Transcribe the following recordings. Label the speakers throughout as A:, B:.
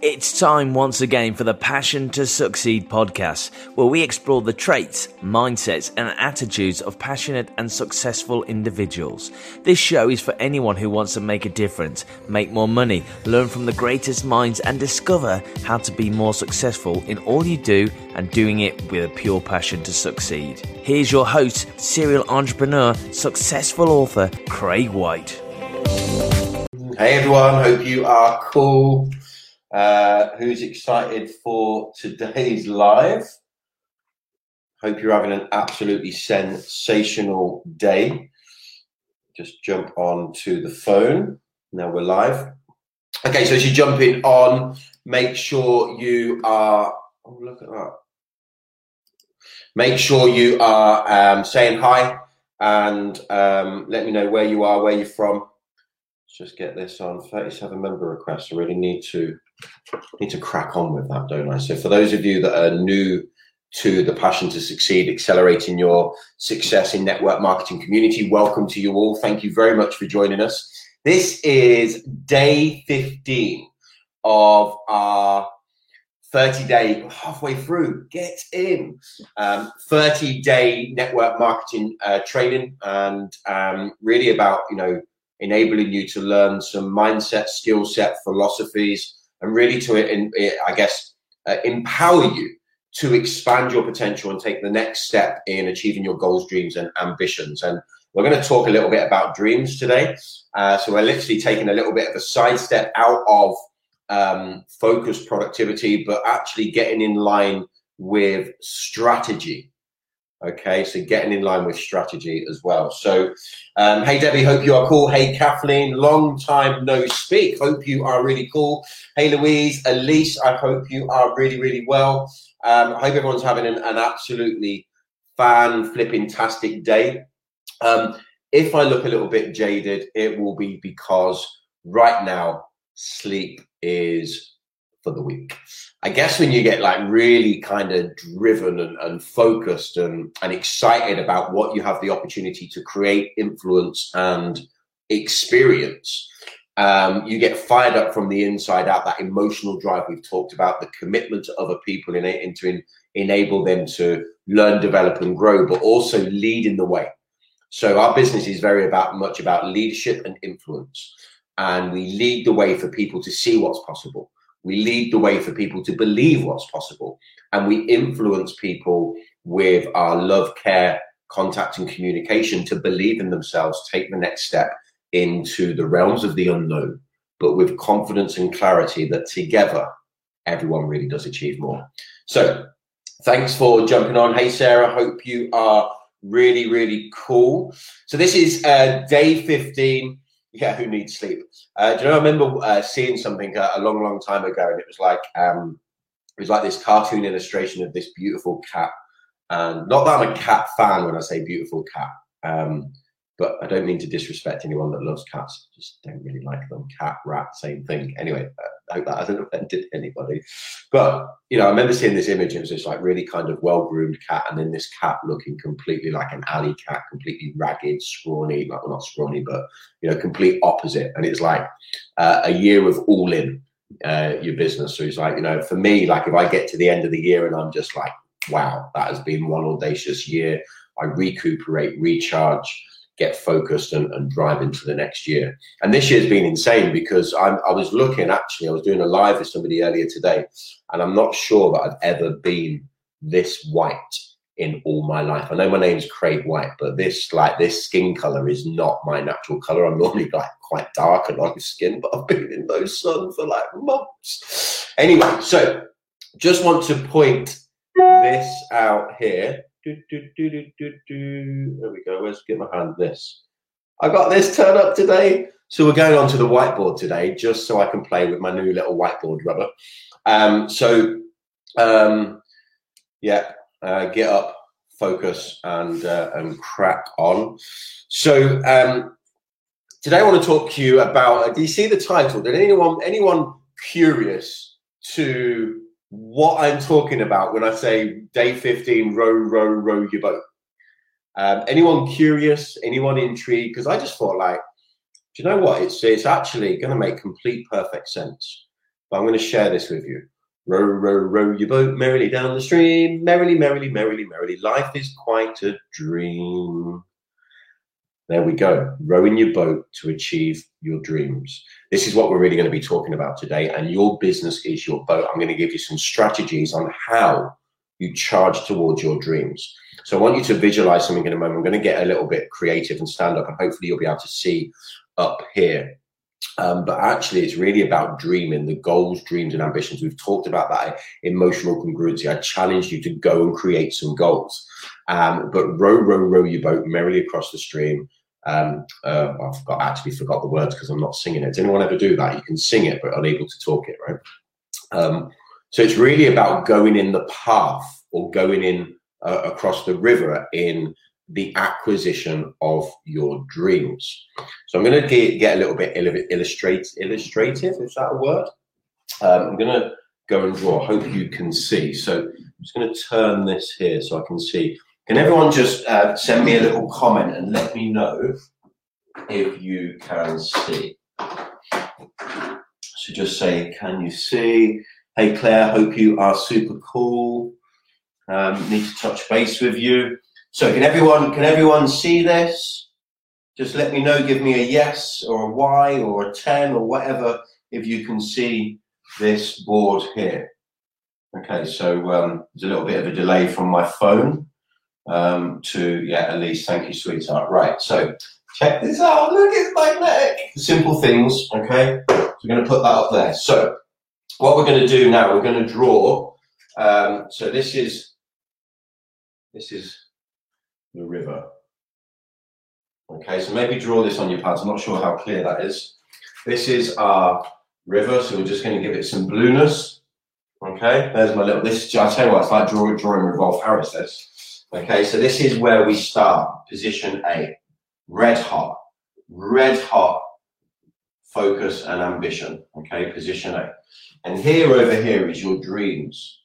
A: It's time once again for the Passion to Succeed podcast, where we explore the traits, mindsets, and attitudes of passionate and successful individuals. This show is for anyone who wants to make a difference, make more money, learn from the greatest minds, and discover how to be more successful in all you do and doing it with a pure passion to succeed. Here's your host, serial entrepreneur, successful author, Craig White.
B: Hey everyone, hope you are cool. Uh, who's excited for today's live? Hope you're having an absolutely sensational day. Just jump on to the phone. Now we're live. Okay, so as you jump in on, make sure you are. Oh, look at that. Make sure you are um, saying hi and um, let me know where you are, where you're from. Let's just get this on 37 member requests. I really need to need to crack on with that, don't I? So for those of you that are new to the passion to succeed, accelerating your success in network marketing community, welcome to you all. Thank you very much for joining us. This is day 15 of our 30 day, halfway through, get in, um, 30 day network marketing uh, training and um, really about, you know, enabling you to learn some mindset, skill set, philosophies, and really to, in, I guess, uh, empower you to expand your potential and take the next step in achieving your goals, dreams, and ambitions. And we're going to talk a little bit about dreams today. Uh, so we're literally taking a little bit of a sidestep out of um, focused productivity, but actually getting in line with strategy. Okay, so getting in line with strategy as well. So, um, hey Debbie, hope you are cool. Hey Kathleen, long time no speak. Hope you are really cool. Hey Louise, Elise, I hope you are really, really well. Um, I hope everyone's having an, an absolutely fan flipping tastic day. Um, if I look a little bit jaded, it will be because right now sleep is for the week. I guess when you get like really kind of driven and, and focused and, and excited about what you have the opportunity to create, influence, and experience, um, you get fired up from the inside out. That emotional drive we've talked about, the commitment to other people in it, and to in, enable them to learn, develop, and grow, but also lead in the way. So our business is very about much about leadership and influence, and we lead the way for people to see what's possible we lead the way for people to believe what's possible. And we influence people with our love, care, contact, and communication to believe in themselves, take the next step into the realms of the unknown, but with confidence and clarity that together everyone really does achieve more. So, thanks for jumping on. Hey, Sarah, hope you are really, really cool. So, this is uh, day 15 yeah, who needs sleep? Uh, do you know? I remember uh, seeing something a, a, long, long time ago, and it was like um, it was like this cartoon illustration of this beautiful cat. And not that I'm a cat fan when I say beautiful cat, um, but I don't mean to disrespect anyone that loves cats. Just don't really like them. Cat, rat, same thing. Anyway, I hope that hasn't offended anybody. But you know, I remember seeing this image. It was this like really kind of well groomed cat, and then this cat looking completely like an alley cat, completely ragged, scrawny. Like well, not scrawny, but you know, complete opposite. And it's like uh, a year of all in uh, your business. So it's like you know, for me, like if I get to the end of the year and I'm just like, wow, that has been one audacious year. I recuperate, recharge get focused and, and drive into the next year. And this year's been insane because I'm, I was looking actually, I was doing a live with somebody earlier today, and I'm not sure that I've ever been this white in all my life. I know my name's Craig White, but this like this skin color is not my natural color. I'm normally like quite dark and light skin, but I've been in those sun for like months. Anyway, so just want to point this out here do, do, do, do, do, do. There we go. Let's get my hand this. I got this turn up today. So we're going on to the whiteboard today, just so I can play with my new little whiteboard rubber. Um, so, um, yeah, uh, get up, focus, and uh, and crack on. So um, today I want to talk to you about. Uh, do you see the title? Did anyone anyone curious to what I'm talking about when I say day 15, row, row, row your boat. Um, anyone curious? Anyone intrigued? Because I just thought, like, do you know what? It's it's actually going to make complete perfect sense but I'm going to share this with you. Row, row, row your boat merrily down the stream. Merrily, merrily, merrily, merrily. Life is quite a dream. There we go. Rowing your boat to achieve your dreams. This is what we're really going to be talking about today. And your business is your boat. I'm going to give you some strategies on how you charge towards your dreams. So I want you to visualize something in a moment. I'm going to get a little bit creative and stand up, and hopefully you'll be able to see up here. Um, but actually, it's really about dreaming, the goals, dreams, and ambitions. We've talked about that emotional congruency. I challenged you to go and create some goals. Um, but row, row, row your boat merrily across the stream. Um, uh, I forgot, actually forgot the words because I'm not singing it. Does anyone ever do that? You can sing it, but unable to talk it, right? Um, so it's really about going in the path or going in uh, across the river in the acquisition of your dreams. So I'm going to get, get a little bit illustrate, illustrative. Is that a word? Um, I'm going to go and draw. I hope you can see. So I'm just going to turn this here so I can see. Can everyone just uh, send me a little comment and let me know if you can see? So just say, can you see? Hey Claire, hope you are super cool. Um, need to touch base with you. So can everyone can everyone see this? Just let me know. Give me a yes or a Y or a ten or whatever if you can see this board here. Okay, so um, there's a little bit of a delay from my phone um, to, yeah, at least. Thank you, sweetheart. Right, so check this out. Look, it's magnetic. Simple things, okay? So we're going to put that up there. So what we're going to do now, we're going to draw. Um, so this is, this is the river. Okay, so maybe draw this on your pads. I'm not sure how clear that is. This is our river, so we're just going to give it some blueness. Okay, there's my little, this, I tell you what, it's like drawing, drawing Rolf Harris, this. Okay, so this is where we start, position A. Red hot, red hot focus and ambition. Okay, position A. And here over here is your dreams,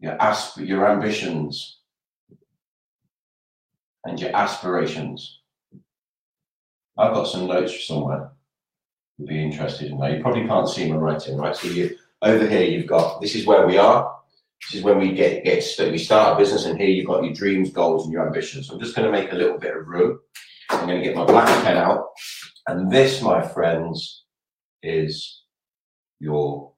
B: your asp- your ambitions, and your aspirations. I've got some notes somewhere. You'd be interested in that. You probably can't see my writing, right? So you over here you've got this is where we are. This is when we get get we start a business, and here you've got your dreams, goals, and your ambitions. I'm just going to make a little bit of room. I'm going to get my black pen out, and this, my friends, is your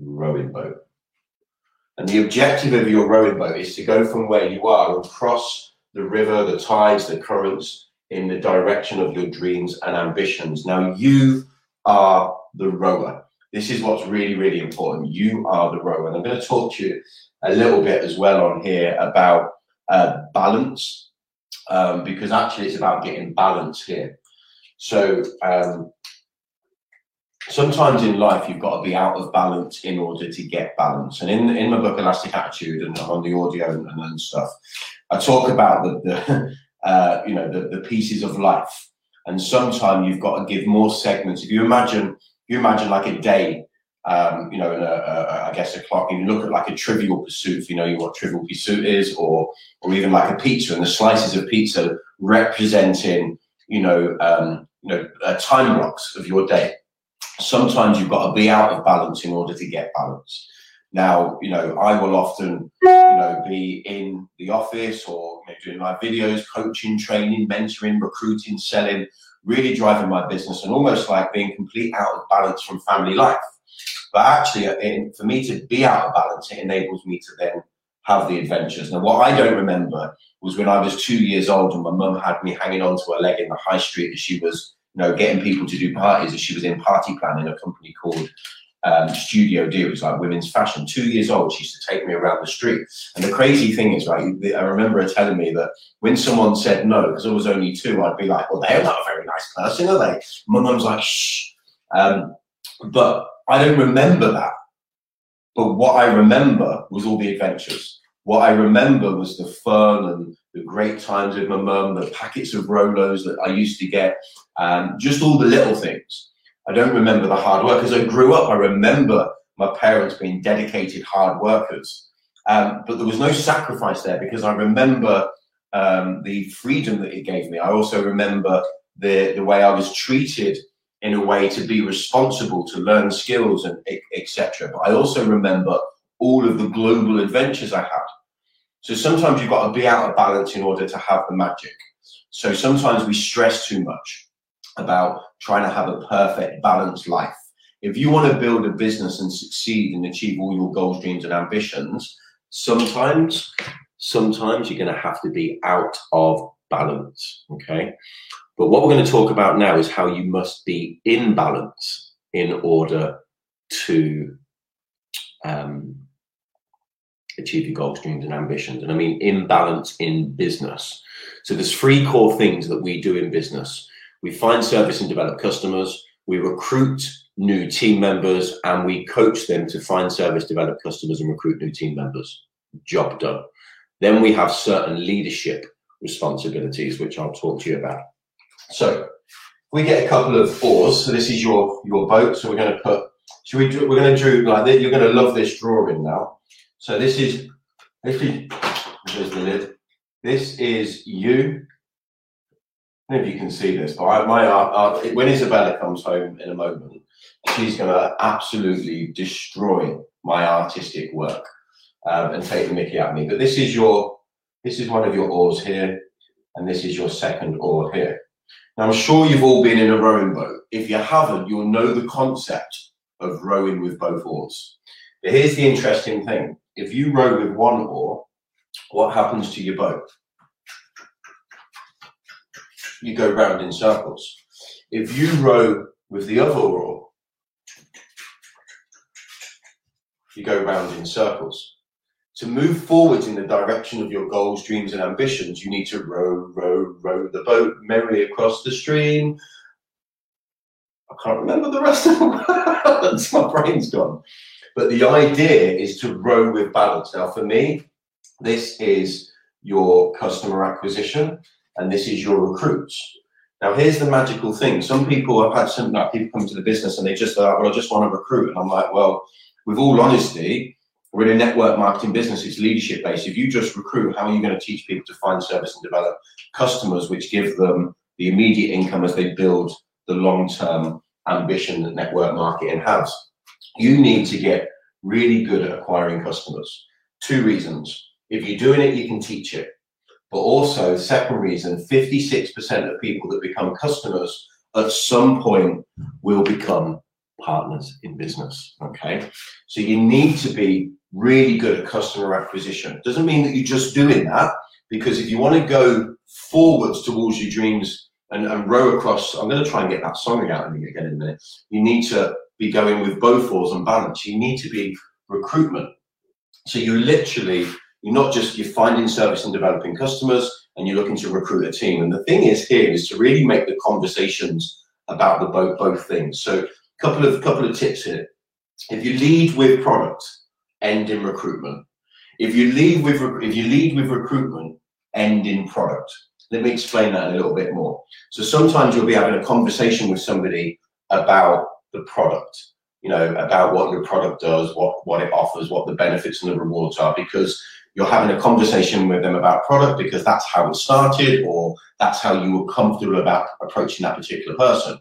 B: rowing boat. And the objective of your rowing boat is to go from where you are across the river, the tides, the currents in the direction of your dreams and ambitions. Now, you are the rower. This is what's really, really important. You are the rower. And I'm going to talk to you a little bit as well on here about uh, balance, um, because actually it's about getting balance here. So um, sometimes in life you've got to be out of balance in order to get balance. And in in my book Elastic Attitude and on the audio and, and stuff, I talk about the, the uh, you know the, the pieces of life. And sometimes you've got to give more segments. If you imagine you imagine like a day, um, you know, in a, a, I guess a clock, you look at like a trivial pursuit, if you know what trivial pursuit is, or or even like a pizza, and the slices of pizza representing, you know, um, you know, uh, time blocks of your day. Sometimes you've got to be out of balance in order to get balance. Now, you know, I will often, you know, be in the office or you know, doing my videos, coaching, training, mentoring, recruiting, selling, really driving my business and almost like being complete out of balance from family life. But actually, uh, in, for me to be out of balance, it enables me to then have the adventures. Now, what I don't remember was when I was two years old and my mum had me hanging onto her leg in the high street as she was, you know, getting people to do parties as she was in party planning a company called um, Studio D. It was like women's fashion. Two years old, she used to take me around the street. And the crazy thing is, right, I remember her telling me that when someone said no, because I was only two, I'd be like, well, they're not a very nice person, are they? My mum's like, shh. Um, but I don't remember that. But what I remember was all the adventures. What I remember was the fun and the great times with my mum, the packets of Rolos that I used to get, um, just all the little things. I don't remember the hard work. As I grew up, I remember my parents being dedicated hard workers. Um, but there was no sacrifice there because I remember um, the freedom that it gave me. I also remember the, the way I was treated in a way to be responsible, to learn skills and etc. But I also remember all of the global adventures I had. So sometimes you've got to be out of balance in order to have the magic. So sometimes we stress too much about trying to have a perfect balanced life. If you want to build a business and succeed and achieve all your goals, dreams, and ambitions, sometimes, sometimes you're going to have to be out of balance. Okay. But what we're going to talk about now is how you must be in balance in order to um, achieve your goals, dreams, and ambitions. And I mean in balance in business. So there's three core things that we do in business. We find service and develop customers. We recruit new team members and we coach them to find service, develop customers, and recruit new team members. Job done. Then we have certain leadership responsibilities, which I'll talk to you about. So we get a couple of oars. So this is your your boat. So we're going to put. Should we do? We're going to do like this. You're going to love this drawing now. So this is this is the lid. This is you I don't know if you can see this, but I, my art, art, when Isabella comes home in a moment, she's going to absolutely destroy my artistic work um, and take the mickey at me. But this is your, this is one of your oars here, and this is your second oar here. Now, I'm sure you've all been in a rowing boat. If you haven't, you'll know the concept of rowing with both oars. But here's the interesting thing. If you row with one oar, what happens to your boat? You go round in circles. If you row with the other oar, you go round in circles. To move forwards in the direction of your goals, dreams, and ambitions, you need to row, row, row the boat merrily across the stream. I can't remember the rest of the words, my brain's gone. But the idea is to row with balance. Now, for me, this is your customer acquisition and this is your recruits. Now, here's the magical thing. Some people have had some like people come to the business and they just like, well, I just want to recruit. And I'm like, well, with all honesty, we're in a network marketing business. It's leadership based. If you just recruit, how are you going to teach people to find service and develop customers, which give them the immediate income as they build the long term ambition that network marketing has? You need to get really good at acquiring customers. Two reasons. If you're doing it, you can teach it. But also, second reason, 56% of people that become customers at some point will become partners in business. Okay. So you need to be really good at customer acquisition. Doesn't mean that you're just doing that, because if you want to go forwards towards your dreams and, and row across, I'm going to try and get that song out again in a minute. You need to be going with both oars and balance. You need to be recruitment. So you literally you're not just you're finding service and developing customers, and you're looking to recruit a team. And the thing is here is to really make the conversations about the both both things. So, couple of couple of tips here. If you lead with product, end in recruitment. If you lead with if you lead with recruitment, end in product. Let me explain that a little bit more. So sometimes you'll be having a conversation with somebody about the product, you know, about what your product does, what what it offers, what the benefits and the rewards are, because you're having a conversation with them about product because that's how it started or that's how you were comfortable about approaching that particular person.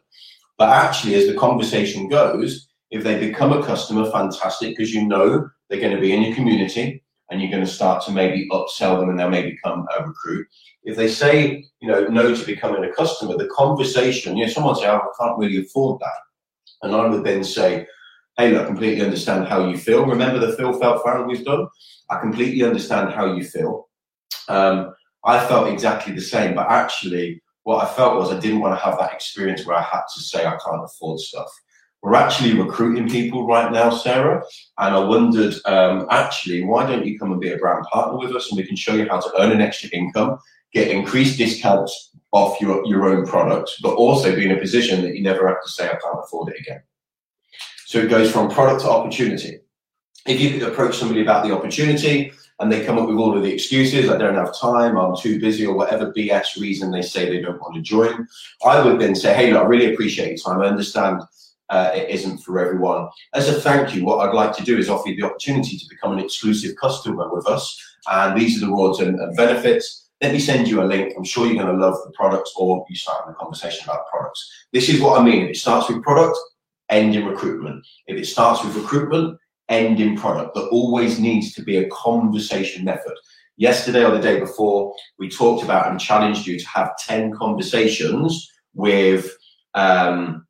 B: But actually, as the conversation goes, if they become a customer, fantastic, because you know they're going to be in your community and you're going to start to maybe upsell them and they'll maybe become a uh, recruit. If they say, you know, no to becoming a customer, the conversation, you know, someone say, oh, I can't really afford that. And I would then say, hey, look, I completely understand how you feel. Remember the feel felt found we've done? I completely understand how you feel. Um, I felt exactly the same, but actually, what I felt was I didn't want to have that experience where I had to say I can't afford stuff. We're actually recruiting people right now, Sarah, and I wondered um, actually, why don't you come and be a brand partner with us and we can show you how to earn an extra income, get increased discounts off your, your own products, but also be in a position that you never have to say, I can't afford it again. So it goes from product to opportunity. If you approach somebody about the opportunity and they come up with all of the excuses, I don't have time, I'm too busy, or whatever BS reason they say they don't want to join, I would then say, hey, look, I really appreciate your time. I understand uh, it isn't for everyone. As a thank you, what I'd like to do is offer you the opportunity to become an exclusive customer with us. And these are the rewards and, and benefits. let me send you a link. I'm sure you're going to love the products, or you start a conversation about products. This is what I mean. It starts with product, end in recruitment. If it starts with recruitment, end in product. There always needs to be a conversation method. Yesterday or the day before, we talked about and challenged you to have 10 conversations with um,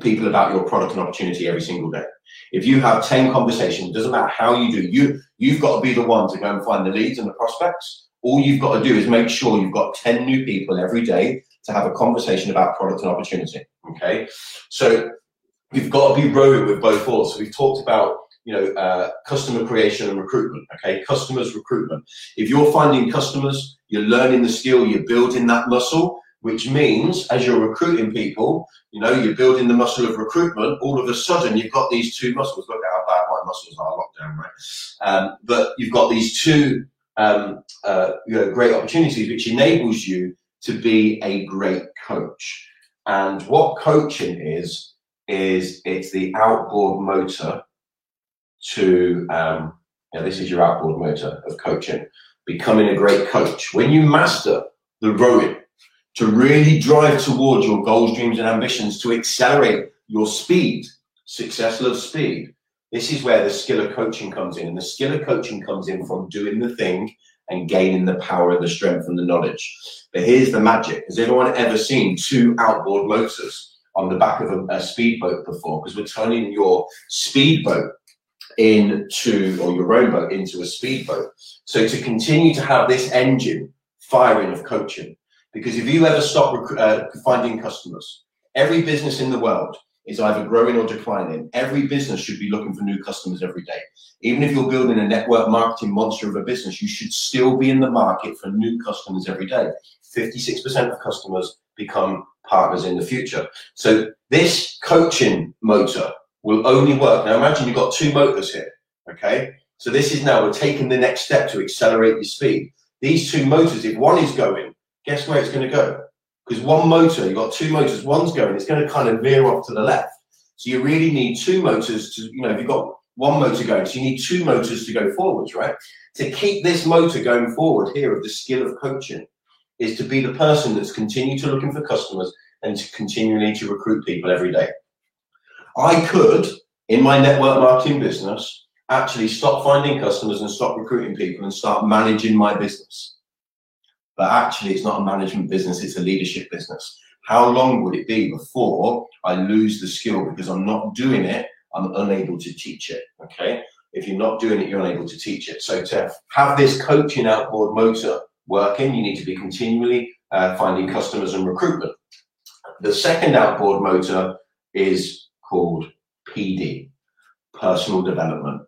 B: people about your product and opportunity every single day. If you have 10 conversations, it doesn't matter how you do, you, you've got to be the one to go and find the leads and the prospects. All you've got to do is make sure you've got 10 new people every day to have a conversation about product and opportunity. Okay. So you've got to be rowing with both oars. We've talked about you know, uh, customer creation and recruitment. Okay, customers recruitment. If you're finding customers, you're learning the skill, you're building that muscle, which means as you're recruiting people, you know, you're building the muscle of recruitment. All of a sudden, you've got these two muscles. Look at how bad my muscles are lockdown, right? Um, but you've got these two um, uh, you know, great opportunities, which enables you to be a great coach. And what coaching is is it's the outboard motor to um, know, this is your outboard motor of coaching, becoming a great coach. When you master the rowing to really drive towards your goals, dreams, and ambitions, to accelerate your speed, success loves speed. This is where the skill of coaching comes in. And the skill of coaching comes in from doing the thing and gaining the power and the strength and the knowledge. But here's the magic. Has anyone ever seen two outboard motors on the back of a, a speedboat before? Because we're turning your speedboat into, or your rowboat into a speedboat. So to continue to have this engine firing of coaching, because if you ever stop uh, finding customers, every business in the world is either growing or declining. Every business should be looking for new customers every day. Even if you're building a network marketing monster of a business, you should still be in the market for new customers every day. 56% of customers become partners in the future. So this coaching motor will only work. Now imagine you've got two motors here, okay? So this is now, we're taking the next step to accelerate your speed. These two motors, if one is going, guess where it's going to go? Because one motor, you've got two motors, one's going, it's going to kind of veer off to the left. So you really need two motors to, you know, if you've got one motor going, so you need two motors to go forwards, right? To keep this motor going forward here of the skill of coaching is to be the person that's continue to looking for customers and to continually to recruit people every day. I could, in my network marketing business, actually stop finding customers and stop recruiting people and start managing my business. But actually, it's not a management business, it's a leadership business. How long would it be before I lose the skill because I'm not doing it? I'm unable to teach it. Okay. If you're not doing it, you're unable to teach it. So to have this coaching outboard motor working, you need to be continually uh, finding customers and recruitment. The second outboard motor is called PD, personal development.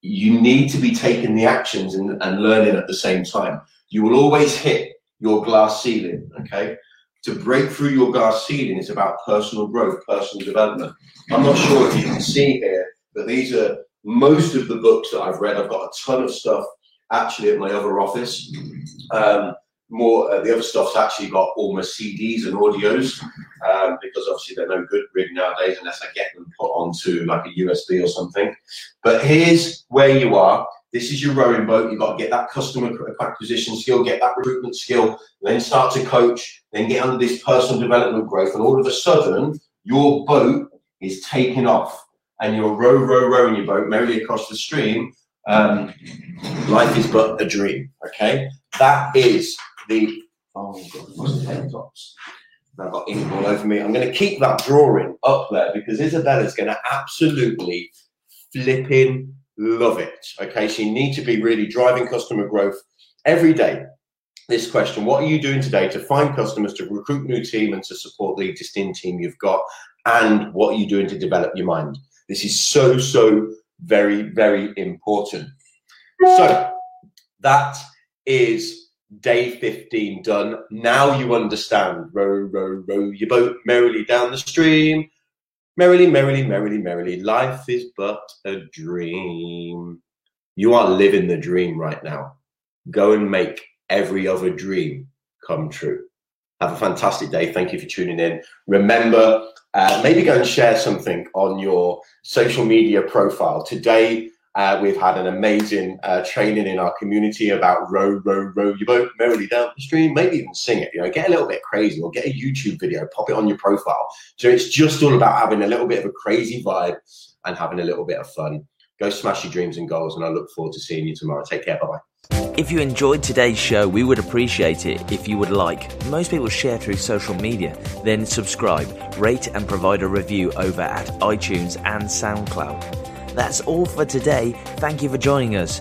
B: You need to be taking the actions and, and learning at the same time. You will always hit your glass ceiling, okay? To break through your glass ceiling is about personal growth, personal development. I'm not sure if you can see here, but these are most of the books that I've read. I've got a ton of stuff actually at my other office. Um, more uh, the other stuff's actually got all my CDs and audios um, because obviously they're no good really nowadays unless I get them put onto like a USB or something. But here's where you are. This is your rowing boat. You've got to get that customer acquisition skill, get that recruitment skill, then start to coach, then get under this personal development growth, and all of a sudden your boat is taking off, and you're row, row, rowing your boat merrily across the stream. Um, life is but a dream. Okay, that is the oh god, what's the tops? I've got ink all over me. I'm going to keep that drawing up there because Isabella's going to absolutely flipping love it. Okay, so you need to be really driving customer growth every day. This question: What are you doing today to find customers, to recruit new team, and to support the existing team you've got? And what are you doing to develop your mind? This is so so very very important. So that is day 15 done. Now you understand. Row, row, row your boat merrily down the stream. Merrily, merrily, merrily, merrily. Life is but a dream. You are living the dream right now. Go and make every other dream come true. Have a fantastic day. Thank you for tuning in. Remember, uh, maybe go and share something on your social media profile. Today, Uh, we've had an amazing uh, training in our community about row, row, row your boat merrily down the stream. Maybe even sing it. You know, get a little bit crazy or get a YouTube video, pop it on your profile. So it's just all about having a little bit of a crazy vibe and having a little bit of fun. Go smash your dreams and goals, and I look forward to seeing you tomorrow. Take care. Bye bye.
A: If you enjoyed today's show, we would appreciate it if you would like. Most people share through social media, then subscribe, rate, and provide a review over at iTunes and SoundCloud. That's all for today. Thank you for joining us.